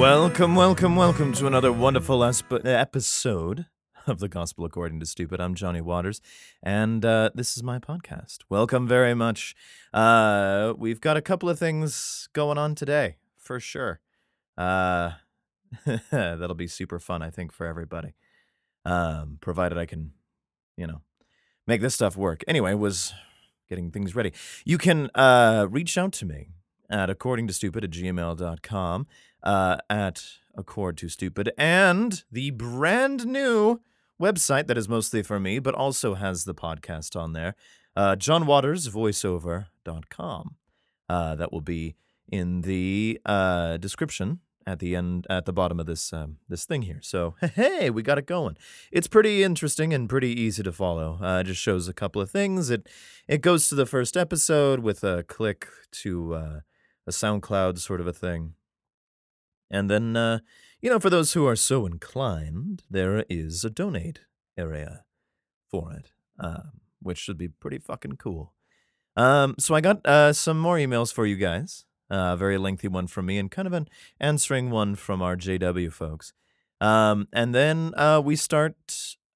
Welcome, welcome, welcome to another wonderful asp- episode of the Gospel According to Stupid. I'm Johnny Waters, and uh, this is my podcast. Welcome very much. Uh, we've got a couple of things going on today, for sure. Uh, that'll be super fun, I think, for everybody. Um, provided I can, you know, make this stuff work. Anyway, was getting things ready. You can uh, reach out to me at according to stupid at gmail.com, uh, at accord to stupid, and the brand new website that is mostly for me, but also has the podcast on there, uh, johnwatersvoiceover.com. Uh, that will be in the uh, description at the end at the bottom of this um, this thing here. So hey, we got it going. It's pretty interesting and pretty easy to follow. Uh, it just shows a couple of things. It it goes to the first episode with a click to uh, a SoundCloud sort of a thing, and then uh, you know for those who are so inclined, there is a donate area for it, um, which should be pretty fucking cool. Um, so I got uh, some more emails for you guys. Uh, a very lengthy one from me and kind of an answering one from our JW folks. Um, and then uh, we start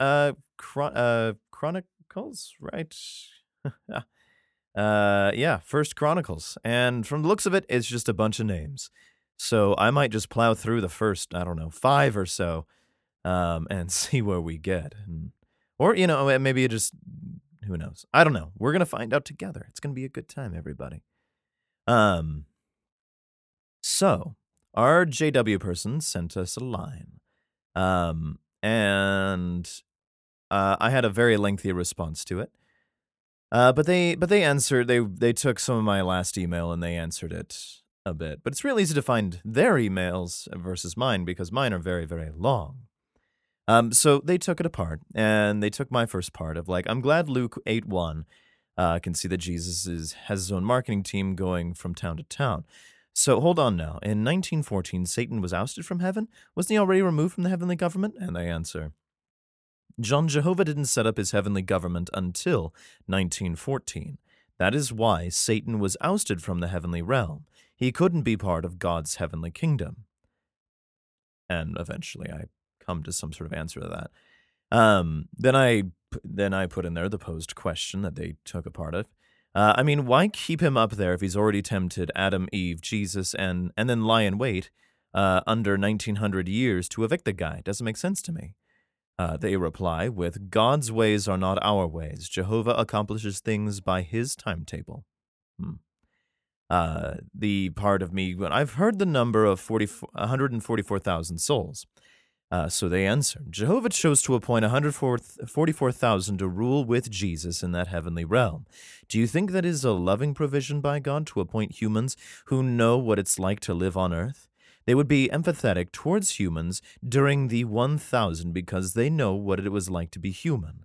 uh, chron- uh, Chronicles, right? uh, yeah, First Chronicles. And from the looks of it, it's just a bunch of names. So I might just plow through the first, I don't know, five or so um, and see where we get. And, or, you know, maybe it just, who knows? I don't know. We're going to find out together. It's going to be a good time, everybody. Um, so our JW person sent us a line. Um, and uh, I had a very lengthy response to it. Uh, but they but they answered they they took some of my last email and they answered it a bit. But it's real easy to find their emails versus mine because mine are very very long. Um, so they took it apart and they took my first part of like I'm glad Luke eight one uh, can see that Jesus is has his own marketing team going from town to town. So hold on now. In 1914, Satan was ousted from heaven. Wasn't he already removed from the heavenly government? And they answer, John Jehovah didn't set up his heavenly government until 1914. That is why Satan was ousted from the heavenly realm. He couldn't be part of God's heavenly kingdom. And eventually I come to some sort of answer to that. Um, then I then I put in there the posed question that they took apart of. Uh, I mean, why keep him up there if he's already tempted Adam, Eve, Jesus, and and then lie in wait uh, under 1900 years to evict the guy? Doesn't make sense to me. Uh, they reply with, God's ways are not our ways. Jehovah accomplishes things by his timetable. Hmm. Uh, the part of me, I've heard the number of 40, 144,000 souls. Uh, so they answer Jehovah chose to appoint 144,000 to rule with Jesus in that heavenly realm. Do you think that is a loving provision by God to appoint humans who know what it's like to live on earth? They would be empathetic towards humans during the 1000 because they know what it was like to be human.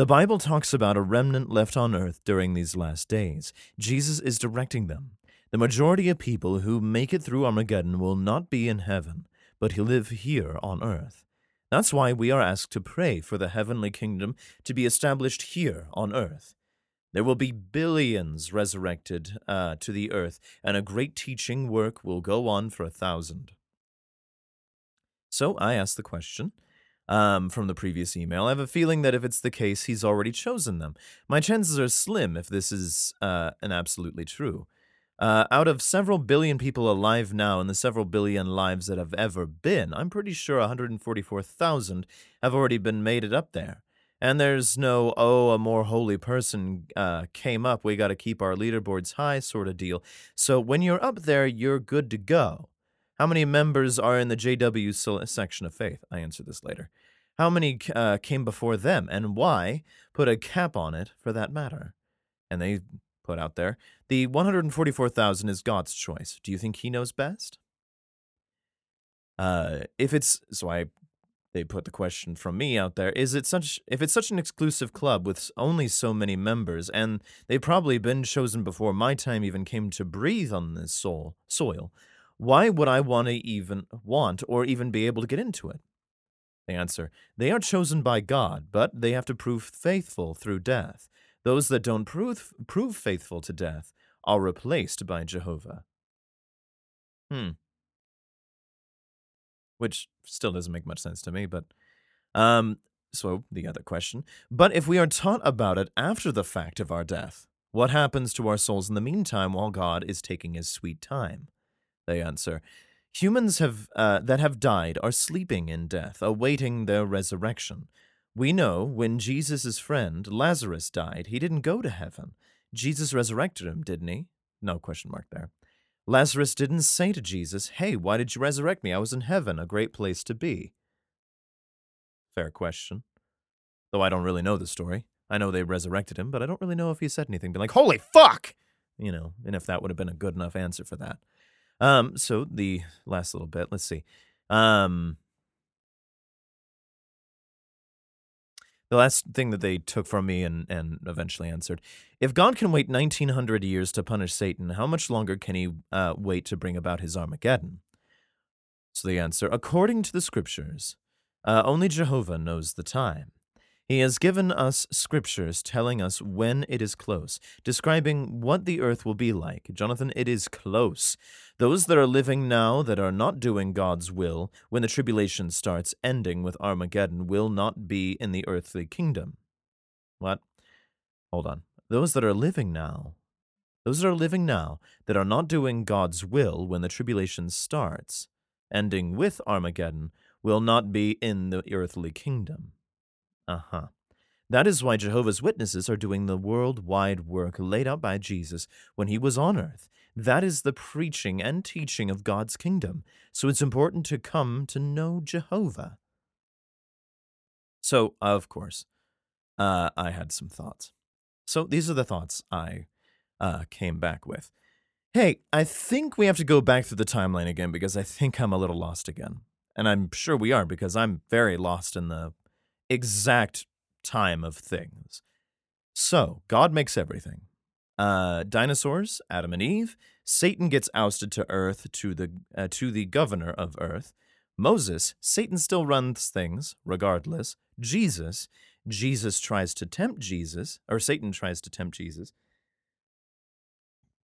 The Bible talks about a remnant left on earth during these last days. Jesus is directing them. The majority of people who make it through Armageddon will not be in heaven, but he'll live here on earth. That's why we are asked to pray for the heavenly kingdom to be established here on earth. There will be billions resurrected uh, to the earth, and a great teaching work will go on for a thousand. So I ask the question um, from the previous email. I have a feeling that if it's the case, he's already chosen them. My chances are slim if this is uh, an absolutely true. Uh, out of several billion people alive now and the several billion lives that have ever been, I'm pretty sure 144,000 have already been made it up there. And there's no, oh, a more holy person uh, came up, we got to keep our leaderboards high sort of deal. So when you're up there, you're good to go. How many members are in the JW section of faith? I answer this later. How many uh, came before them, and why? Put a cap on it for that matter. And they put out there the 144,000 is God's choice. Do you think He knows best? Uh, if it's so, I they put the question from me out there is it such if it's such an exclusive club with only so many members and they've probably been chosen before my time even came to breathe on this soul soil why would i want to even want or even be able to get into it answer they are chosen by god but they have to prove faithful through death. Those that don't prove prove faithful to death are replaced by jehovah. Hmm. Which still doesn't make much sense to me, but um so the other question, but if we are taught about it after the fact of our death, what happens to our souls in the meantime while God is taking his sweet time? They answer, Humans have uh, that have died are sleeping in death, awaiting their resurrection. We know when Jesus' friend Lazarus died, he didn't go to heaven. Jesus resurrected him, didn't he? No question mark there. Lazarus didn't say to Jesus, Hey, why did you resurrect me? I was in heaven, a great place to be. Fair question. Though I don't really know the story. I know they resurrected him, but I don't really know if he said anything. Like, Holy fuck! You know, and if that would have been a good enough answer for that. Um, so the last little bit, let's see. Um, the last thing that they took from me and, and eventually answered if God can wait 1900 years to punish Satan, how much longer can he uh, wait to bring about his Armageddon? So the answer according to the scriptures, uh, only Jehovah knows the time. He has given us scriptures telling us when it is close, describing what the earth will be like. Jonathan, it is close. Those that are living now that are not doing God's will, when the tribulation starts, ending with Armageddon, will not be in the earthly kingdom. What? Hold on. Those that are living now, those that are living now that are not doing God's will when the tribulation starts, ending with Armageddon, will not be in the earthly kingdom. Uh huh. That is why Jehovah's Witnesses are doing the worldwide work laid out by Jesus when he was on earth. That is the preaching and teaching of God's kingdom. So it's important to come to know Jehovah. So, of course, uh, I had some thoughts. So these are the thoughts I uh, came back with. Hey, I think we have to go back through the timeline again because I think I'm a little lost again. And I'm sure we are because I'm very lost in the exact time of things. So, God makes everything. Uh, dinosaurs, Adam and Eve. Satan gets ousted to Earth to the uh, to the governor of Earth. Moses, Satan still runs things regardless. Jesus, Jesus tries to tempt Jesus, or Satan tries to tempt Jesus.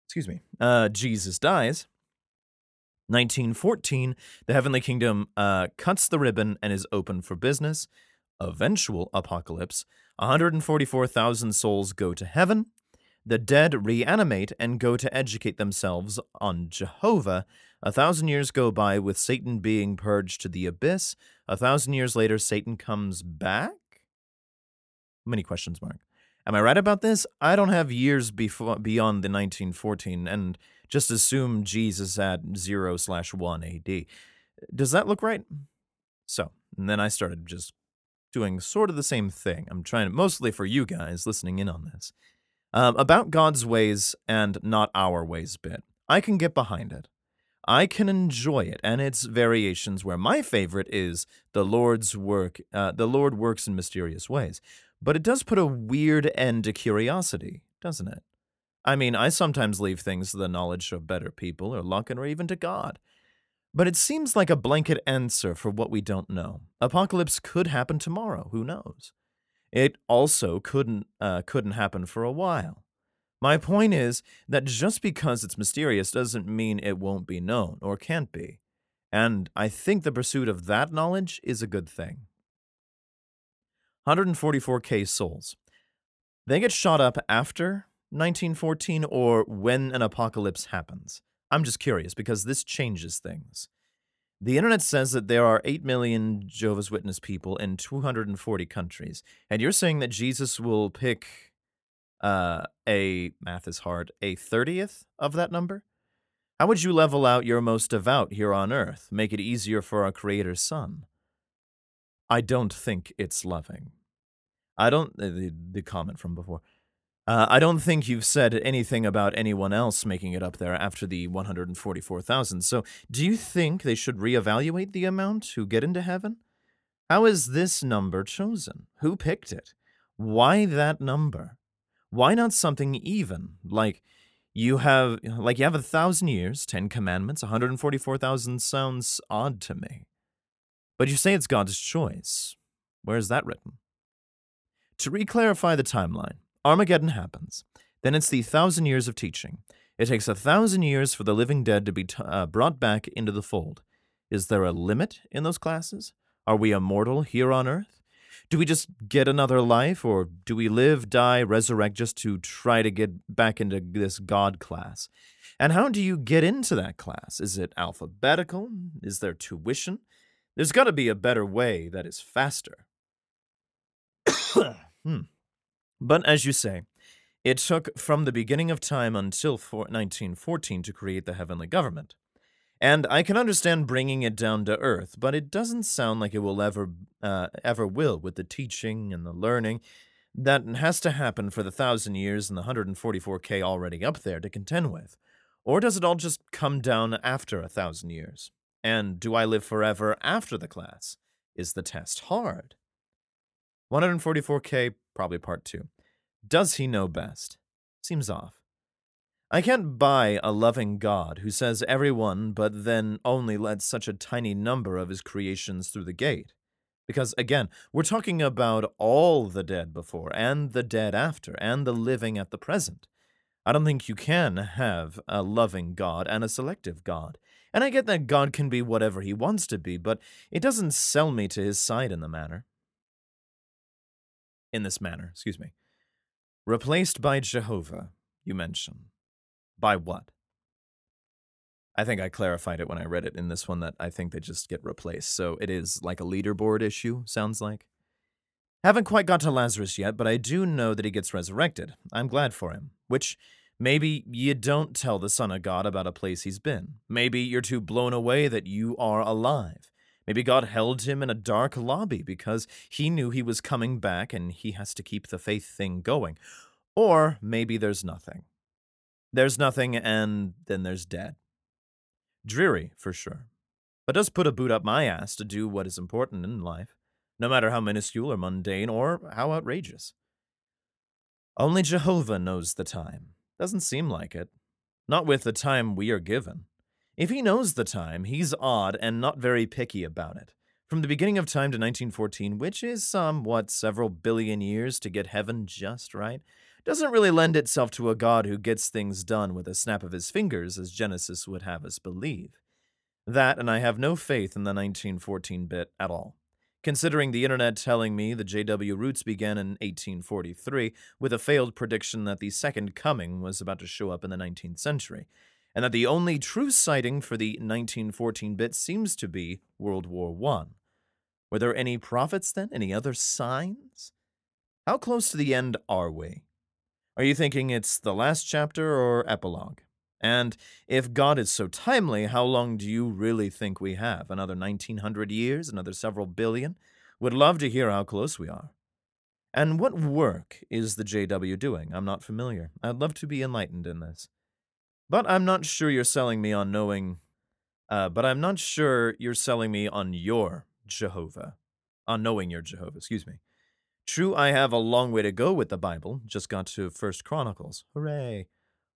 Excuse me. Uh, Jesus dies. 1914, the heavenly kingdom uh, cuts the ribbon and is open for business eventual apocalypse, 144,000 souls go to heaven, the dead reanimate and go to educate themselves on Jehovah. A thousand years go by with Satan being purged to the abyss. A thousand years later, Satan comes back? Many questions mark. Am I right about this? I don't have years before beyond the 1914 and just assume Jesus at 0 slash 1 AD. Does that look right? So, and then I started just doing sort of the same thing. I'm trying to, mostly for you guys listening in on this. Um, about God's ways and not our ways bit. I can get behind it. I can enjoy it and its variations where my favorite is the Lord's work, uh, the Lord works in mysterious ways. But it does put a weird end to curiosity, doesn't it? I mean, I sometimes leave things to the knowledge of better people or luck or even to God. But it seems like a blanket answer for what we don't know. Apocalypse could happen tomorrow, who knows? It also couldn't uh, couldn't happen for a while. My point is that just because it's mysterious doesn't mean it won't be known or can't be. And I think the pursuit of that knowledge is a good thing. 144k souls. They get shot up after 1914 or when an apocalypse happens. I'm just curious because this changes things. The internet says that there are 8 million Jehovah's Witness people in 240 countries. And you're saying that Jesus will pick uh, a, math is hard, a 30th of that number? How would you level out your most devout here on earth, make it easier for our Creator's Son? I don't think it's loving. I don't, the, the comment from before. Uh, I don't think you've said anything about anyone else making it up there after the 144,000. So, do you think they should reevaluate the amount who get into heaven? How is this number chosen? Who picked it? Why that number? Why not something even, like you have like you have a thousand years, ten commandments, 144,000 sounds odd to me. But you say it's God's choice. Where is that written? To reclarify the timeline, Armageddon happens. Then it's the thousand years of teaching. It takes a thousand years for the living dead to be t- uh, brought back into the fold. Is there a limit in those classes? Are we immortal here on Earth? Do we just get another life, or do we live, die, resurrect just to try to get back into this God class? And how do you get into that class? Is it alphabetical? Is there tuition? There's got to be a better way that is faster. hmm. But as you say, it took from the beginning of time until 1914 to create the heavenly government. And I can understand bringing it down to earth, but it doesn't sound like it will ever, uh, ever will with the teaching and the learning that has to happen for the thousand years and the 144k already up there to contend with. Or does it all just come down after a thousand years? And do I live forever after the class? Is the test hard? 144k, probably part two. Does he know best? Seems off. I can't buy a loving God who says everyone, but then only lets such a tiny number of his creations through the gate. Because, again, we're talking about all the dead before, and the dead after, and the living at the present. I don't think you can have a loving God and a selective God. And I get that God can be whatever he wants to be, but it doesn't sell me to his side in the manner. In this manner, excuse me. Replaced by Jehovah, you mention. By what? I think I clarified it when I read it in this one that I think they just get replaced. So it is like a leaderboard issue, sounds like. Haven't quite got to Lazarus yet, but I do know that he gets resurrected. I'm glad for him. Which maybe you don't tell the Son of God about a place he's been. Maybe you're too blown away that you are alive. Maybe God held him in a dark lobby because he knew he was coming back and he has to keep the faith thing going. Or maybe there's nothing. There's nothing, and then there's dead. Dreary, for sure. But does put a boot up my ass to do what is important in life, no matter how minuscule or mundane or how outrageous. Only Jehovah knows the time. Doesn't seem like it. Not with the time we are given. If he knows the time, he's odd and not very picky about it. From the beginning of time to 1914, which is um, somewhat several billion years to get heaven just right, doesn't really lend itself to a God who gets things done with a snap of his fingers, as Genesis would have us believe. That, and I have no faith in the 1914 bit at all. Considering the internet telling me the JW roots began in 1843 with a failed prediction that the Second Coming was about to show up in the 19th century, and that the only true sighting for the 1914 bit seems to be World War I. Were there any prophets then? Any other signs? How close to the end are we? Are you thinking it's the last chapter or epilogue? And if God is so timely, how long do you really think we have? Another 1900 years? Another several billion? Would love to hear how close we are. And what work is the JW doing? I'm not familiar. I'd love to be enlightened in this. But I'm not sure you're selling me on knowing. Uh, but I'm not sure you're selling me on your Jehovah. On knowing your Jehovah, excuse me. True, I have a long way to go with the Bible. Just got to First Chronicles. Hooray.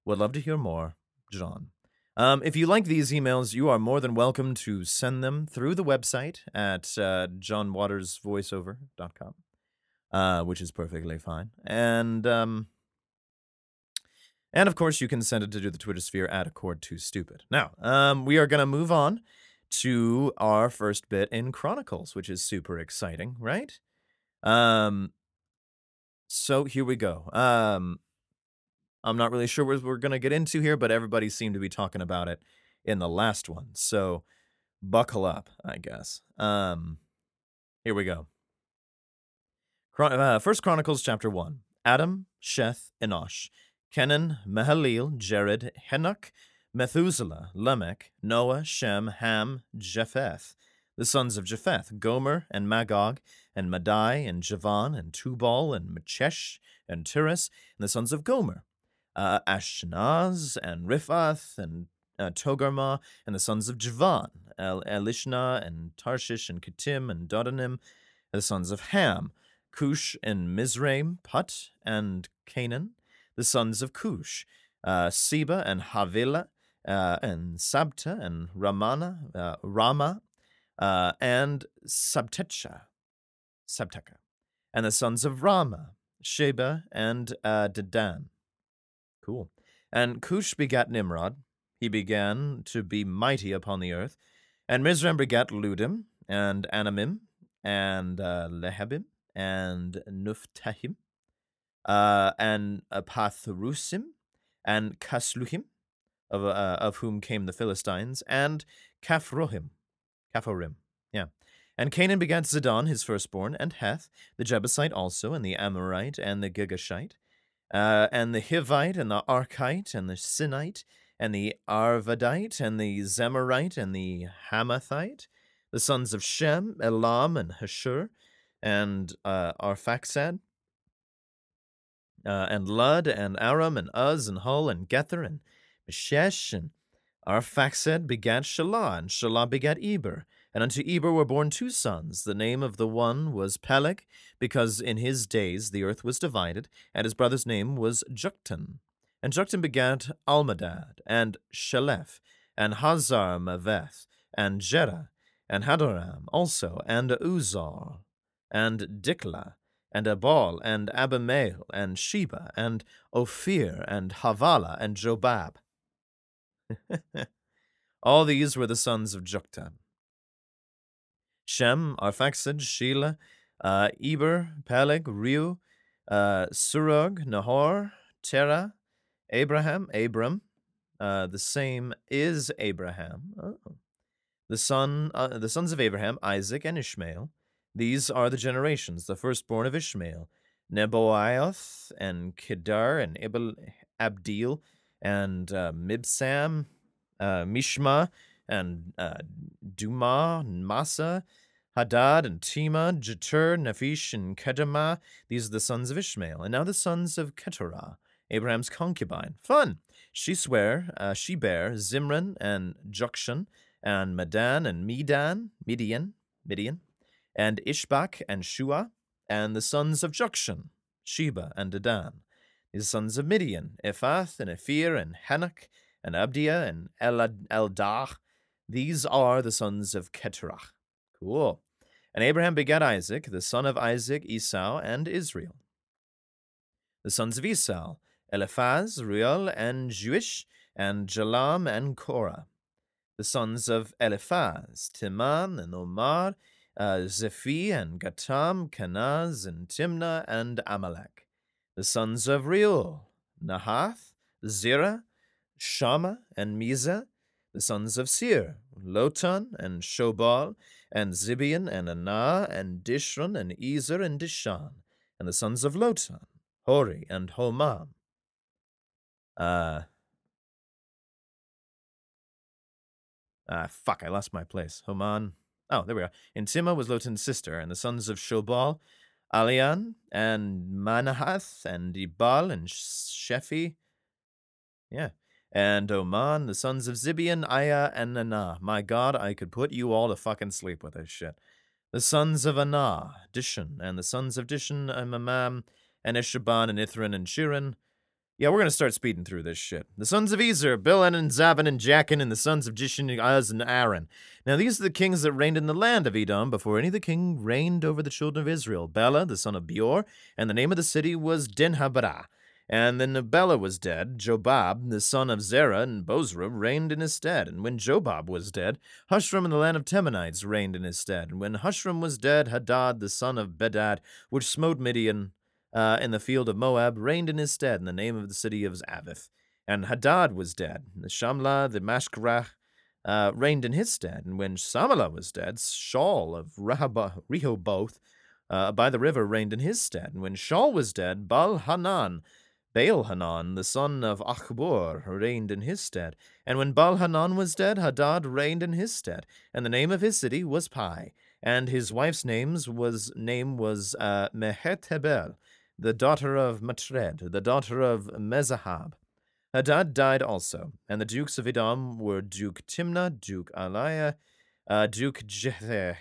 Would love to hear more. John. Um, if you like these emails, you are more than welcome to send them through the website at uh, johnwatersvoiceover.com, uh, which is perfectly fine. And um, and of course, you can send it to do the Twitter sphere at Accord Too Stupid. Now, um, we are going to move on to our first bit in Chronicles, which is super exciting, right? Um, so here we go. Um, I'm not really sure what we're going to get into here, but everybody seemed to be talking about it in the last one. So buckle up, I guess. Um, here we go. Chron- uh, First Chronicles chapter 1. Adam, Sheth, Enosh. Kenan, Mahalalel, Jared, Henoch, Methuselah, Lamech, Noah, Shem, Ham, Japheth, the sons of Japheth, Gomer, and Magog, and Madai, and Javan, and Tubal, and Machesh, and Tiras, and the sons of Gomer, uh, and Riphath, and uh, Togarmah, and the sons of Javan, El- Elishna, and Tarshish, and Kittim, and Dodanim, and the sons of Ham, Cush, and Mizraim, Put, and Canaan, the sons of Cush, uh, Seba and Havilah, uh, and Sabta and Ramana, uh, Rama, uh, and Sabtecha, Sabteca, and the sons of Rama, Sheba and uh, Dedan. Cool. And Cush begat Nimrod. He began to be mighty upon the earth, And Mizraim begat Ludim, and Anamim, and uh, Lehabim, and Nuftahim, uh, and Pathrusim, and Kasluhim, of, uh, of whom came the Philistines, and Kaphrohim, Kaphorim, yeah. And Canaan begat Zidon, his firstborn, and Heth, the Jebusite also, and the Amorite, and the Girgashite, uh, and the Hivite, and the Archite, and the Sinite, and the Arvadite, and the Zemarite, and the Hamathite, the sons of Shem, Elam, and Hashur, and uh, Arphaxad, uh, and Lud, and Aram, and Uz, and Hul, and Gether, and Meshesh, and Arphaxad begat Shelah, and Shelah begat Eber. And unto Eber were born two sons. The name of the one was Peleg, because in his days the earth was divided, and his brother's name was Joktan. And Joktan begat Almadad, and Sheleph, and Hazar Maveth, and Jerah, and Hadoram also, and Uzal, and Diklah, and Abal, and Abimael, and Sheba, and Ophir, and Havilah, and Jobab. All these were the sons of Joktan. Shem, Arphaxad, Shelah, uh, Eber, Peleg, Reu, uh, Surug, Nahor, Terah, Abraham, Abram, uh, the same is Abraham. Oh. The son, uh, the sons of Abraham, Isaac and Ishmael. These are the generations, the firstborn of Ishmael, Neboioth and Kedar and Abel, Abdil and uh, Mibsam, uh, Mishma and uh, Duma and Massa, Hadad and Tema, Jetur, Nephish, and Kedemah. These are the sons of Ishmael. And now the sons of Keturah, Abraham's concubine. Fun! She swear, uh, she bare Zimran and Jokshan, and Medan and Medan, Midian, Midian, and Ishbak and Shua, and the sons of Jokshan, Sheba and Dedan. These sons of Midian, Ephath and Ephir and Hanok and Abdiah and Eldah. These are the sons of Keturah. Cool. And Abraham begat Isaac, the son of Isaac, Esau, and Israel. The sons of Esau, Eliphaz, Reuel, and Jeush, and Jalam, and Korah. The sons of Eliphaz, Timan, and Omar, uh, and Gatam, Kenaz, and Timnah, and Amalek. The sons of Reuel, Nahath, Zerah, Shammah, and Mizzah. The sons of Seir, Lotan, and Shobal, and Zibeon, and Anah, and Dishron, and Ezer, and Dishan. And the sons of Lotan, Hori, and Homam. Uh, ah, fuck, I lost my place. Homan. Oh, there we are. And Timah was Lotan's sister, and the sons of Shobal, Alian, and Manahath, and Ibal, and Shephi. Yeah. And Oman, the sons of Zibeon, Aya, and Nana. My god, I could put you all to fucking sleep with this shit. The sons of Anah, Dishon, and the sons of Dishon, Amam, and Eshaban, and Ithran, and Shiran. Yeah, we're gonna start speeding through this shit. The sons of Ezer, Bilan and Zavan and Jachin, and the sons of Jishin, and Az, and Aaron. Now these are the kings that reigned in the land of Edom before any of the king reigned over the children of Israel. Bela, the son of Beor, and the name of the city was Dinhabara. And then Bela was dead, Jobab, the son of Zerah, and Bozrah reigned in his stead. And when Jobab was dead, Hushram in the land of Temanites reigned in his stead. And when Hushram was dead, Hadad, the son of Bedad, which smote Midian, uh, in the field of Moab, reigned in his stead in the name of the city of Avith. And Hadad was dead. The Shamlah, the Mashkarach, uh, reigned in his stead. And when Samalah was dead, Shaul of Rehoboth uh, by the river reigned in his stead. And when Shaul was dead, Baal Hanan, Baal Hanan, the son of Achbor, reigned in his stead. And when Baal Hanan was dead, Hadad reigned in his stead. And the name of his city was Pi. And his wife's names was name was uh, Mehetebel the daughter of Matred, the daughter of Mezahab. Hadad died also, and the dukes of Edom were Duke Timnah, Duke Aliah, uh, Duke Jether,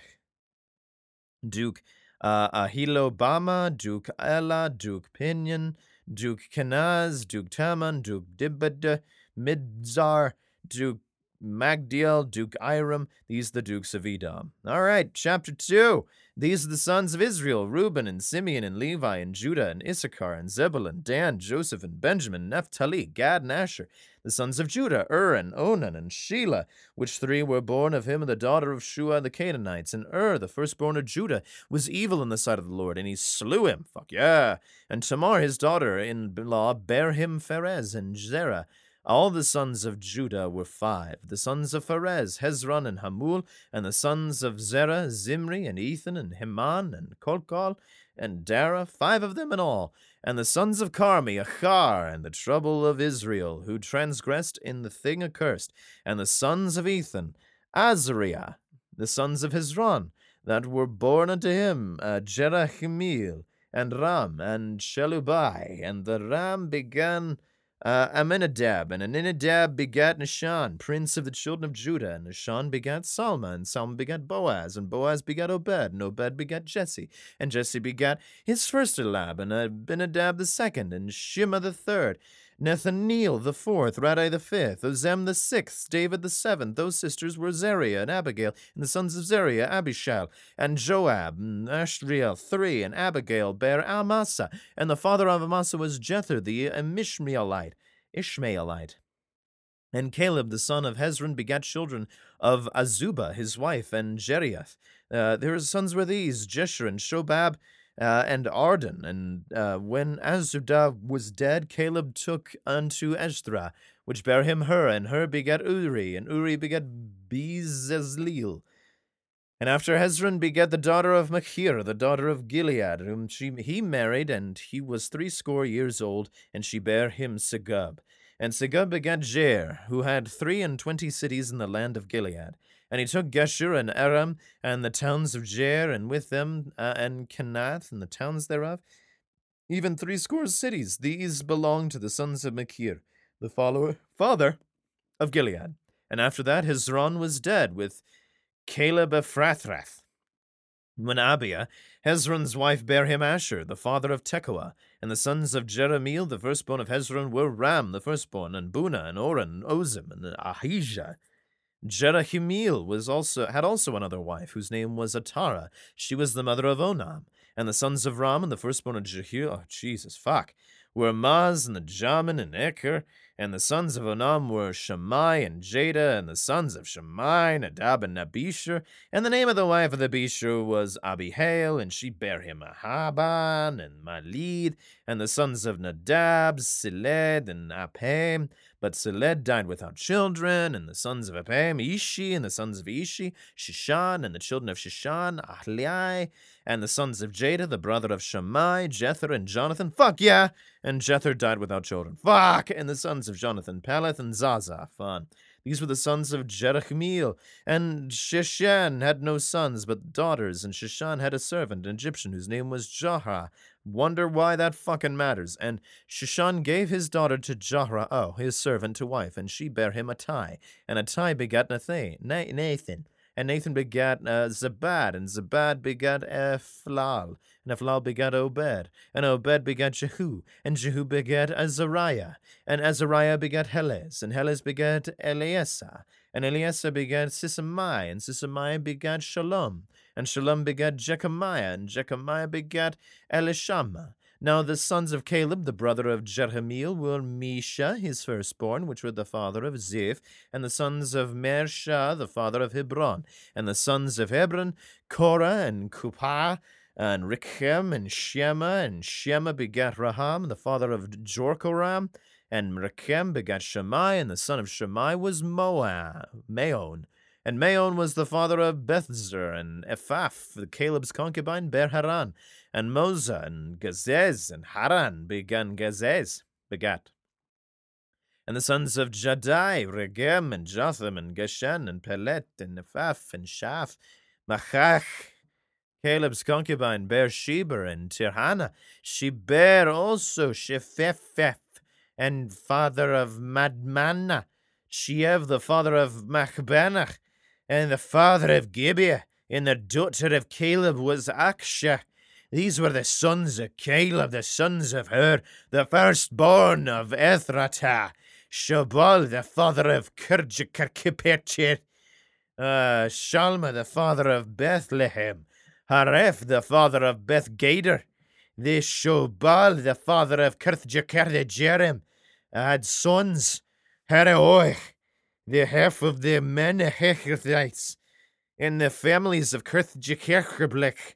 Duke uh, Ahilobama, Duke Ella, Duke Pinion, Duke Kenaz, Duke Taman, Duke Dibad, Midzar, Duke Magdiel, Duke Iram. These the dukes of Edom. All right, chapter 2. These are the sons of Israel Reuben and Simeon and Levi and Judah and Issachar and Zebulun, Dan, Joseph and Benjamin, Naphtali, Gad and Asher. The sons of Judah, Ur and Onan and Shelah, which three were born of him and the daughter of Shua the Canaanites. And Ur, the firstborn of Judah, was evil in the sight of the Lord, and he slew him. Fuck yeah. And Tamar, his daughter in law, bare him Pharez and Zerah. All the sons of Judah were five. The sons of Pharez, Hezron and Hamul, and the sons of Zerah, Zimri and Ethan and Heman and Kolkol and Dara, five of them in all. And the sons of Carmi, Achar, and the trouble of Israel, who transgressed in the thing accursed. And the sons of Ethan, Azariah, the sons of Hezron, that were born unto him, uh, Jerahimeel, and Ram, and Shelubai. And the Ram began uh, Aminadab, and Aminadab begat Nahshon, prince of the children of Judah, and Nahshon begat Salma, and Salma begat Boaz, and Boaz begat Obed, and Obed begat Jesse, and Jesse begat his first Elab, and Abinadab the second, and Shimma the third, Nethaneel the fourth, Radai the fifth, Ozem the sixth, David the seventh. Those sisters were Zeruiah and Abigail, and the sons of Zeruiah, Abishal, and Joab, and Ashriel, three, and Abigail bare Amasa, and the father of Amasa was Jether the Mishmaelite, Ishmaelite. And Caleb the son of Hezron begat children of Azubah his wife, and Jeriath. Uh, their sons were these, Jeshurun, Shobab, uh, and Arden. And uh, when Azubah was dead, Caleb took unto Ezra, which bare him Hur, and Hur begat Uri, and Uri begat Bezaleel. And after Hezron begat the daughter of Machir, the daughter of Gilead, whom she, he married, and he was threescore years old, and she bare him Segub. And Segub begat Jair, who had three and twenty cities in the land of Gilead. And he took Geshur and Aram and the towns of Jair, and with them uh, and Kenath and the towns thereof, even threescore cities. These belonged to the sons of Machir, the follower, father of Gilead. And after that, Hezron was dead with Caleb Ephrathrath. When Abiah, Hezron's wife, bare him Asher, the father of Tekoa, and the sons of Jeremiel, the firstborn of Hezron, were Ram, the firstborn, and Bunah, and Oren, Ozim, and Ahijah. Jerahmeel was also had also another wife, whose name was Atara. She was the mother of Onam. And the sons of Ram and the firstborn of Jehiel, oh Jesus, fuck, were Maz and the Jamin and Eker. And the sons of Onam were Shammai and Jada, and the sons of Shammai, Nadab and Nabishur. And the name of the wife of the Bishur was Abihail, and she bare him Ahaban and Malid. And the sons of Nadab, Siled and Apam. But Seled died without children, and the sons of Apam, Ishi, and the sons of Ishi, Shishan, and the children of Shishan, Ahliai, and the sons of Jada, the brother of Shammai, Jether, and Jonathan. Fuck yeah! And Jether died without children. Fuck! And the sons of Jonathan, Peleth, and Zaza. Fun. These were the sons of Jerachmeel. And Shishan had no sons, but daughters, and Shishan had a servant, an Egyptian, whose name was Jahra. Wonder why that fucking matters. And Shishan gave his daughter to Jahra, oh, his servant, to wife, and she bare him a Attai. And a Attai begat Nathan. And Nathan begat uh, Zabad, and Zabad begat Ephlal, and Ephlal begat Obed, and Obed begat Jehu, and Jehu begat Azariah, and Azariah begat Helez, and Helez begat Eleasa, and Eleasa begat Sisamai, and Sisamai begat Shalom, and Shalom begat Jechamiah, and Jechamiah begat Elishama, now the sons of Caleb, the brother of Jerahmeel, were Misha, his firstborn, which were the father of Ziph, and the sons of Mersha, the father of Hebron, and the sons of Hebron, Korah and Kupah, and Richem and Shema, and Shema begat Raham, the father of Jorkoram, and Rechem begat Shammai, and the son of Shammai was Moab, Maon. And Maon was the father of Bethzer, and Ephaph, Caleb's concubine, bare Haran. And Moza and Gazez and Haran began Gazez, begat. And the sons of Jadai, Regem and Jotham and Geshen and Pelet and Nephaph and Shaph, Machach, Caleb's concubine, bare Sheber and Tirhana. She bare also Shepheph and father of Madmanna, Sheev, the father of Machbenach, and the father of Gibeah, and the daughter of Caleb was Aksha, these were the sons of Caleb, the sons of Hur, the firstborn of Ethratah, Shobal, the father of Kirjakirkipetchir, uh, Shalma, the father of Bethlehem, Hareph, the father of Beth Gader, the Shobal, the father of Kirthjakarda Jerem, had sons, Haraoich, the half of the Menehechithites, and the families of Kirthjakarblek,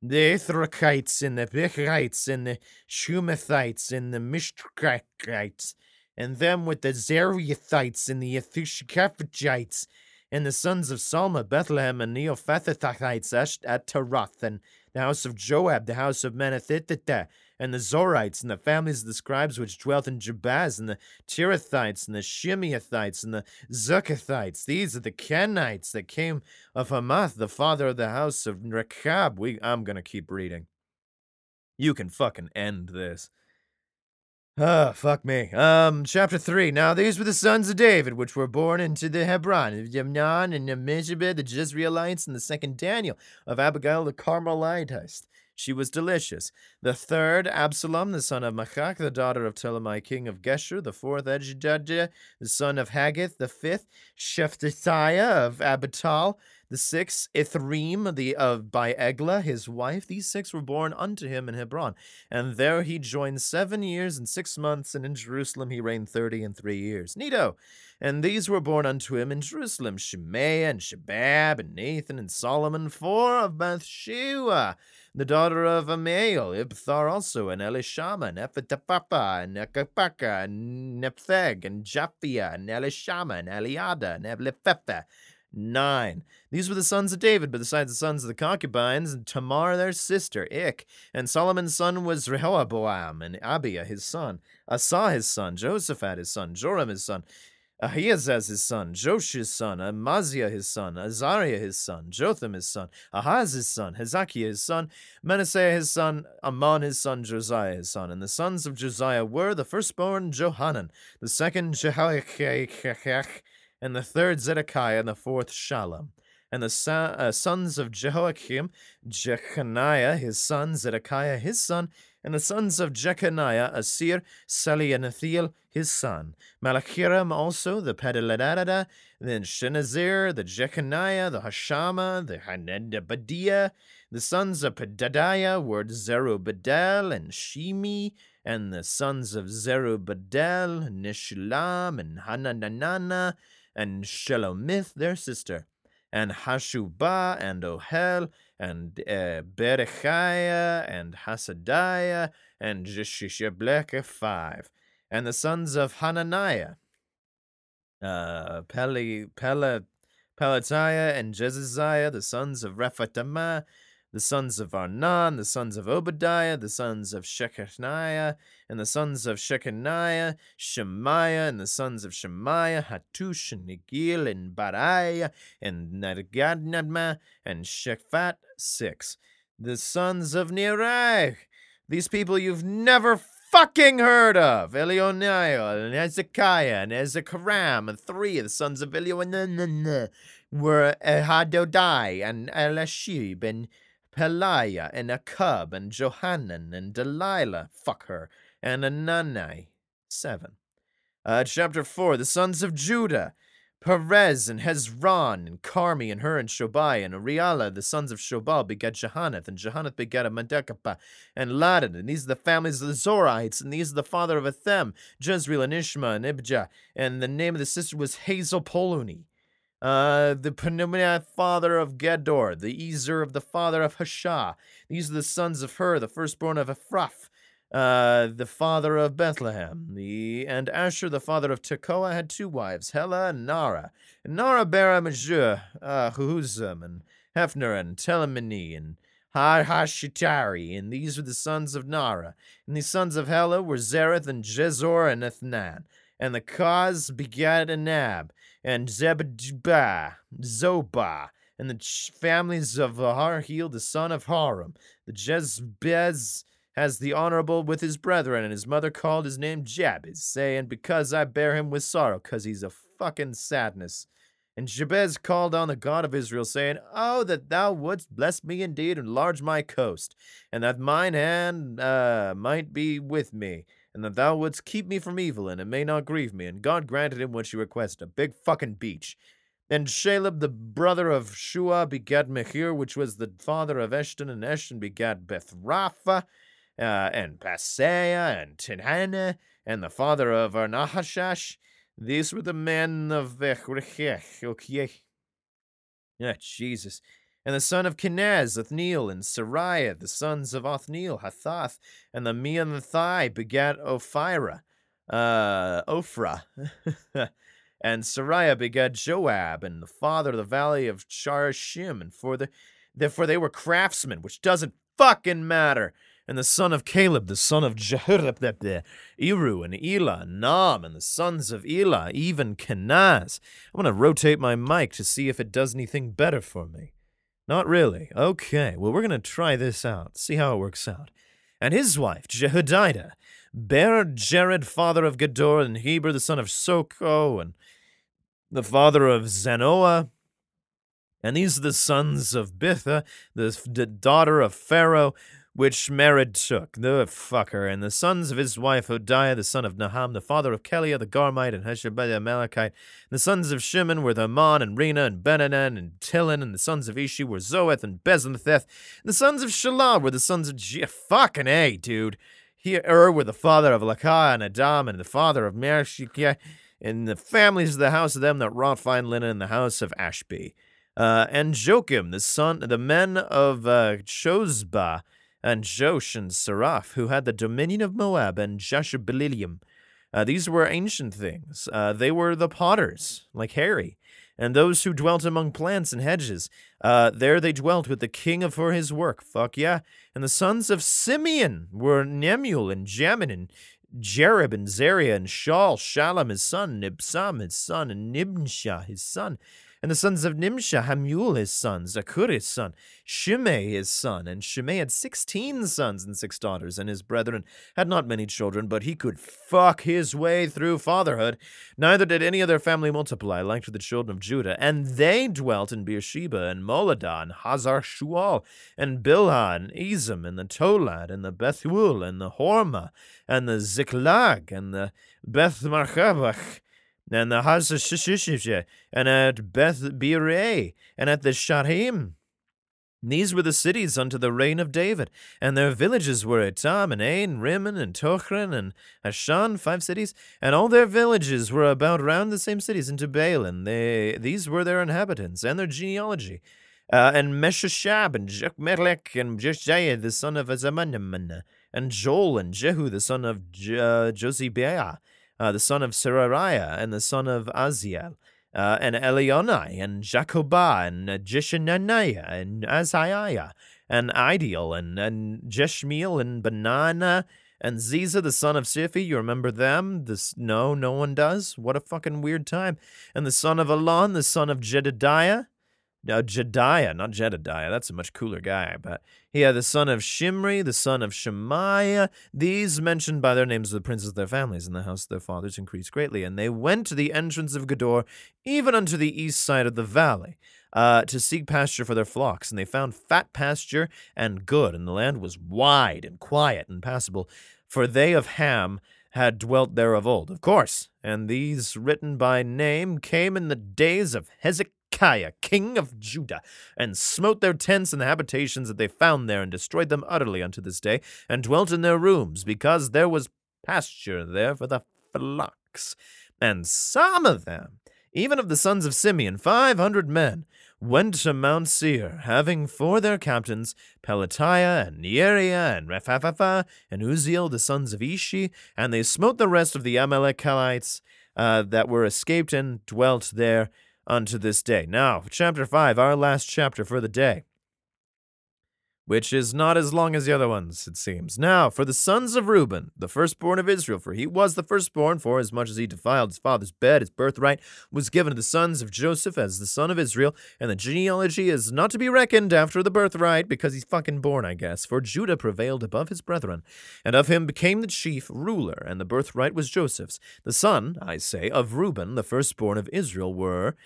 the Ithrakites, and the Bichrites, and the Shumathites, and the Mishtrakites, and them with the Zeriathites, and the Ethushicapites, and the sons of Salma, Bethlehem, and Neophathathites at Tarath, and the house of Joab, the house of Menethitita, and the Zorites, and the families of the scribes which dwelt in Jabaz, and the Tirathites, and the Shimeathites, and the Zuchathites. These are the Kenites that came of Hamath, the father of the house of Rechab. We, I'm going to keep reading. You can fucking end this. Oh, fuck me. Um, chapter 3. Now these were the sons of David, which were born into the Hebron, of Yemnon and Meshibed, the Jezreelites, and the second Daniel, of Abigail the Carmelitist. She was delicious. The third, Absalom, the son of Machach, the daughter of Ptolemy, king of Geshur. The fourth, Ejijah, the son of Haggith. The fifth, Shephatiah of Abital. The six, Ithream, the uh, of by Eglah, his wife. These six were born unto him in Hebron. And there he joined seven years and six months, and in Jerusalem he reigned thirty and three years. Nito. And these were born unto him in Jerusalem, Shemaiah and Shabab and Nathan and Solomon, four of Bathsheba the daughter of Amiel, Ibthar also, and Elishama, and Ephatapapa, and Ekapaka, and Nepheg, and Japhia, and Elishama, and Eliada, and Ebliphetha. Nine. These were the sons of David, but besides the sons of the concubines, and Tamar their sister, Ik. And Solomon's son was Rehoboam, and Abia his son, Asa his son, Josaphat his son, Joram his son, Ahiazaz his son, Josh his son, Amaziah his son, Azariah his son, Jotham his son, Ahaz his son, Hezekiah his son, Manasseh his son, Amon his son, Josiah his son. And the sons of Josiah were the firstborn Johanan, the second Jehoiakim, and the third Zedekiah, and the fourth Shalom. And the sa- uh, sons of Jehoiakim, Jechaniah his son, Zedekiah his son, and the sons of Jeconiah, Asir, Salianathiel, his son, Malachiram also, the Pedaladada, then Shenazir, the Jeconiah, the Hashama, the Hanedabadiah, the sons of Pedadiah were Zerubbabel and Shimi, and the sons of Zerubbabel, Nishulam, and Hananana, and Shelomith, their sister, and Hashubah, and Ohel, and uh, Berechiah, and Hasadiah, and Jeshishableka five. And the sons of Hananiah, uh, Peli, Pela, Pelatiah, and Jezaziah, the sons of Rephatamah, the sons of Arnan, the sons of Obadiah, the sons of Shechaniah, and the sons of Shechaniah, Shemaiah, and the sons of Shemaiah, Hatush, and Nigil, and Bariah, and Nadgadnadma, and Shephat, six. The sons of Neri, these people you've never fucking heard of, Elionai, and Hezekiah, and Ezekaram, and three of the sons of Elionai were Hadodai, and Elashib, and Peliah, and Akub, and Johanan, and Delilah, fuck her, and Anani. Seven. Uh, chapter 4 The sons of Judah, Perez, and Hezron, and Carmi, and Hur, and Shobai, and Ariala, the sons of Shobal, begat Jehanath, and Jehanath begat Medekapah, and Ladan, and these are the families of the Zorites, and these are the father of Ethem, Jezreel, and Ishma, and Ibjah, and the name of the sister was Hazel Poluni. Uh, the Penumia father of Gedor, the Ezer of the father of Hashah. These are the sons of Hur, the firstborn of Ephrath, uh, the father of Bethlehem. The and Asher, the father of Tekoa, had two wives, Hela and Nara. And Nara bare Majur, uh, Huzam, and Hefner, and Telemini, and Hashitari, and these were the sons of Nara. And the sons of Hela were Zereth, and Jezor, and Ethnan. And the cause begat Anab, and Zebedbah, Zobah, and the families of Harheel, the son of Haram. The Jezbez has the honorable with his brethren, and his mother called his name Jabez, saying, Because I bear him with sorrow, because he's a fucking sadness. And Jabez called on the God of Israel, saying, Oh, that thou wouldst bless me indeed, and enlarge my coast, and that mine hand uh, might be with me, and that thou wouldst keep me from evil, and it may not grieve me. And God granted him what she requested, a big fucking beach. And Shaleb, the brother of Shua, begat Mehir, which was the father of Eshton, and Eshton begat Bethrapha, uh, and Paseah, and Tinhana, and the father of Arnahashash. These were the men of Okay. Yeah, Jesus. And the son of Kenaz, Othniel, and Sariah, the sons of Othniel, Hathath, and the Meonathai begat Ophira, uh, Ophrah. and Sariah begat Joab, and the father of the valley of Charashim, and for the therefore they were craftsmen, which doesn't fucking matter. And the son of Caleb, the son of Jehurab, Eru, and Elah, Nam, and the sons of Elah, even Kenaz. I'm gonna rotate my mic to see if it does anything better for me. Not really. Okay, well, we're going to try this out, see how it works out. And his wife, Jehoiada, bare Jared, father of Gedor, and Heber, the son of Socho, and the father of Zanoah. And these are the sons of Bitha, the daughter of Pharaoh, which Mered took, the fucker, and the sons of his wife Hodiah, the son of Naham, the father of Keliah the Garmite, and Heshabah the. And the sons of Shimon were Amon, and Rena, and Benanan, and Tilon, and the sons of Ishi were Zoeth, and Bezantheth. And the sons of Shelah were the sons of G- fucking A, dude. Here Ur were the father of Lakah, and Adam, and the father of Mershikah, and the families of the house of them that wrought fine linen in the house of Ashby. Uh, and Joachim, the son, the men of uh, and Josh and Seraph, who had the dominion of Moab and Jashubilium. Uh, these were ancient things. Uh, they were the potters, like Harry, and those who dwelt among plants and hedges. Uh, there they dwelt with the king of for his work. Fuck yeah. And the sons of Simeon were Nemuel and Jamin and Jerib and Zariah and Shaul, Shalom his son, Nibsam his son, and Nibnshah his son. And the sons of Nimshah, Hamuel his son, Zacchur his son, Shimei his son, and Shimei had sixteen sons and six daughters, and his brethren had not many children, but he could fuck his way through fatherhood. Neither did any of their family multiply, like to the children of Judah, and they dwelt in Beersheba, and Moladah, and Hazar Shual, and Bilhah, and Ezem, and the Tolad, and the Bethuel, and the Hormah, and the Ziklag, and the Beth Marchabach, and the Hazashishishah, and at Beth Bireh, and at the Shahim. These were the cities unto the reign of David, and their villages were Etam, and Ain, Rimmon, and Tochran, and Ashan, five cities, and all their villages were about round the same cities into Baal, they, these were their inhabitants, and their genealogy. Uh, and Meshashab, and Jekmelech, and Jeshaiah, the son of Azamanim, and Joel, and Jehu, the son of J- uh, Josibiah, uh, the son of Serariah, and the son of Aziel, uh, and Elionai, and Jacobah, and Jeshananiah, and Azaiah, and Ideal, and, and Jeshmiel, and Banana, and Ziza, the son of Siphi. You remember them? This No, no one does? What a fucking weird time. And the son of Elon, the son of Jedediah, uh, Jediah, not Jedediah. That's a much cooler guy. But he had the son of Shimri, the son of Shemaiah. These mentioned by their names of the princes of their families, and the house of their fathers increased greatly. And they went to the entrance of Gedor, even unto the east side of the valley, uh, to seek pasture for their flocks. And they found fat pasture and good, and the land was wide and quiet and passable. For they of Ham had dwelt there of old, of course. And these written by name came in the days of Hezekiah King of Judah, and smote their tents and the habitations that they found there, and destroyed them utterly unto this day, and dwelt in their rooms, because there was pasture there for the flocks. And some of them, even of the sons of Simeon, five hundred men, went to Mount Seir, having for their captains Pelatiah and Neariah and Rephaphah and Uziel, the sons of Ishi, and they smote the rest of the Amalekites uh, that were escaped and dwelt there unto this day. Now, chapter 5, our last chapter for the day which is not as long as the other ones, it seems. Now, for the sons of Reuben, the firstborn of Israel, for he was the firstborn, for as much as he defiled his father's bed, his birthright was given to the sons of Joseph as the son of Israel, and the genealogy is not to be reckoned after the birthright, because he's fucking born, I guess. For Judah prevailed above his brethren, and of him became the chief ruler, and the birthright was Joseph's. The son, I say, of Reuben, the firstborn of Israel, were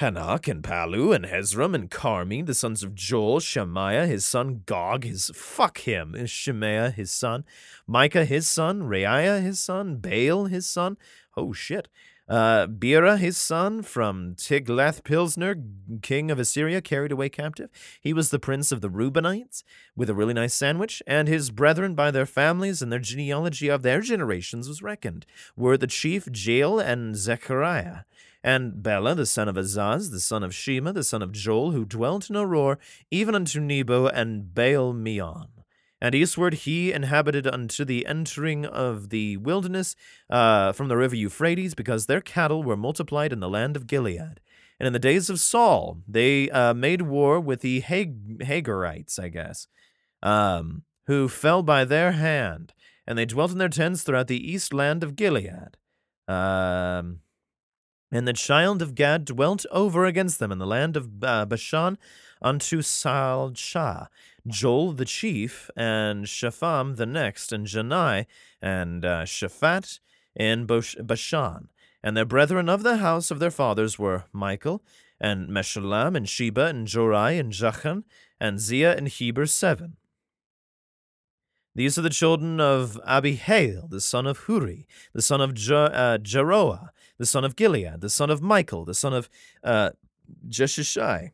Hanoch and Palu and Hezram and Carmi, the sons of Joel, Shemaiah, his son, Gog, his fuck him, Shemaiah, his son, Micah, his son, Reiah, his son, Baal, his son, oh shit, Uh, Bera, his son, from Tiglath-Pilesner, king of Assyria, carried away captive. He was the prince of the Reubenites, with a really nice sandwich, and his brethren by their families and their genealogy of their generations was reckoned, were the chief Jael and Zechariah. And Bela, the son of Azaz, the son of Shema, the son of Joel, who dwelt in Aroer, even unto Nebo and Baal Meon. And eastward he inhabited unto the entering of the wilderness uh, from the river Euphrates, because their cattle were multiplied in the land of Gilead. And in the days of Saul, they uh, made war with the Hag- Hagarites, I guess, um, who fell by their hand, and they dwelt in their tents throughout the east land of Gilead. Um, and the child of Gad dwelt over against them in the land of Bashan unto Salshah, Joel the chief, and Shepham the next, and Janai, and uh, Shaphat in Bashan. And their brethren of the house of their fathers were Michael, and Meshullam, and Sheba, and Jorai, and Jachan, and Ziah, and Heber, seven. These are the children of Abihail, the son of Huri, the son of Je- uh, the son of Gilead, the son of Michael, the son of uh, Jeshishai,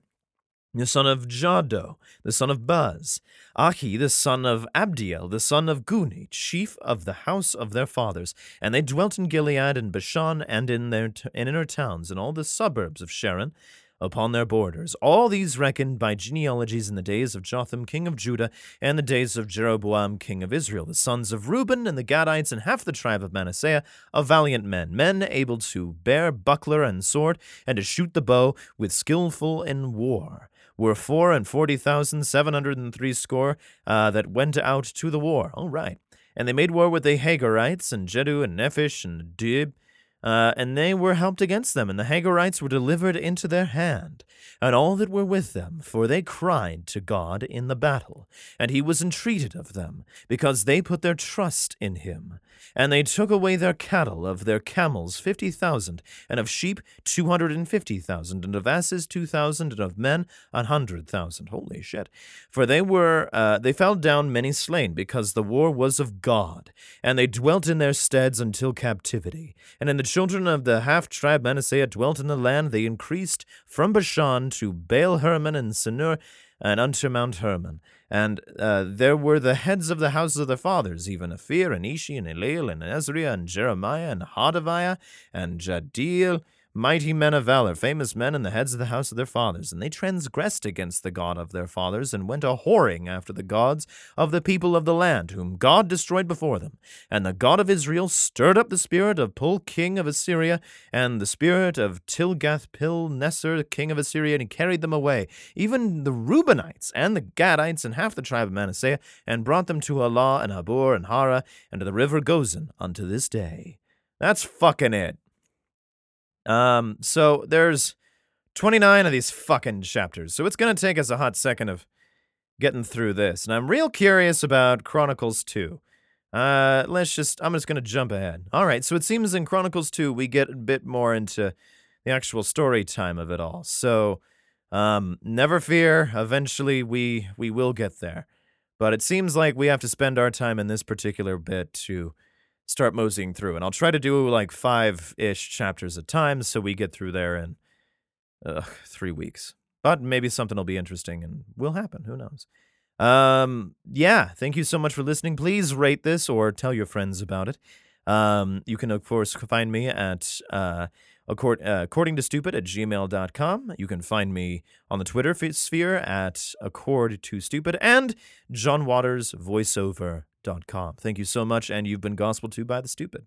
the son of Jahdo, the son of Buz, Ahi, the son of Abdiel, the son of Guni, chief of the house of their fathers. And they dwelt in Gilead and Bashan and in their t- inner towns and all the suburbs of Sharon, upon their borders. All these reckoned by genealogies in the days of Jotham king of Judah and the days of Jeroboam king of Israel, the sons of Reuben and the Gadites and half the tribe of Manasseh, of valiant men, men able to bear buckler and sword and to shoot the bow, with skillful in war were four and forty thousand seven hundred and three score uh, that went out to the war. All right. And they made war with the Hagarites and Jedu and Nephish and Dib uh, and they were helped against them, and the Hagarites were delivered into their hand, and all that were with them, for they cried to God in the battle, and he was entreated of them, because they put their trust in him. And they took away their cattle, of their camels fifty thousand, and of sheep two hundred and fifty thousand, and of asses two thousand, and of men a hundred thousand. Holy shit! For they were uh, they fell down many slain, because the war was of God, and they dwelt in their steads until captivity. And in the children of the half tribe Manasseh dwelt in the land, they increased from Bashan to Baal Hermon and Senir, and unto Mount Hermon. And uh, there were the heads of the houses of their fathers, even Aphir, and Ishi, and Eliel, and Ezriah, and Jeremiah, and Hodaviah, and Jadiel, mighty men of valor, famous men and the heads of the house of their fathers, and they transgressed against the God of their fathers, and went a whoring after the gods of the people of the land, whom God destroyed before them. And the God of Israel stirred up the spirit of Pul, king of Assyria, and the spirit of Tilgath-Pilneser, king of Assyria, and carried them away, even the Reubenites and the Gadites and half the tribe of Manasseh, and brought them to Halah and Habor and Hara, and to the river Gozan unto this day. That's fucking it. Um, so there's 29 of these fucking chapters. So it's going to take us a hot second of getting through this. And I'm real curious about Chronicles 2. Uh, let's just, I'm just going to jump ahead. All right. So it seems in Chronicles 2, we get a bit more into the actual story time of it all. So, um, never fear. Eventually we, we will get there. But it seems like we have to spend our time in this particular bit to start moseying through. And I'll try to do like five ish chapters at time so we get through there in uh, three weeks. But maybe something will be interesting and will happen. Who knows? Um, yeah, thank you so much for listening. Please rate this or tell your friends about it. Um, you can, of course, find me at uh, accord, uh, according to stupid at gmail.com. You can find me on the Twitter sphere at accord to stupid and John Waters voiceover com. Thank you so much, and you've been gospel to by the stupid.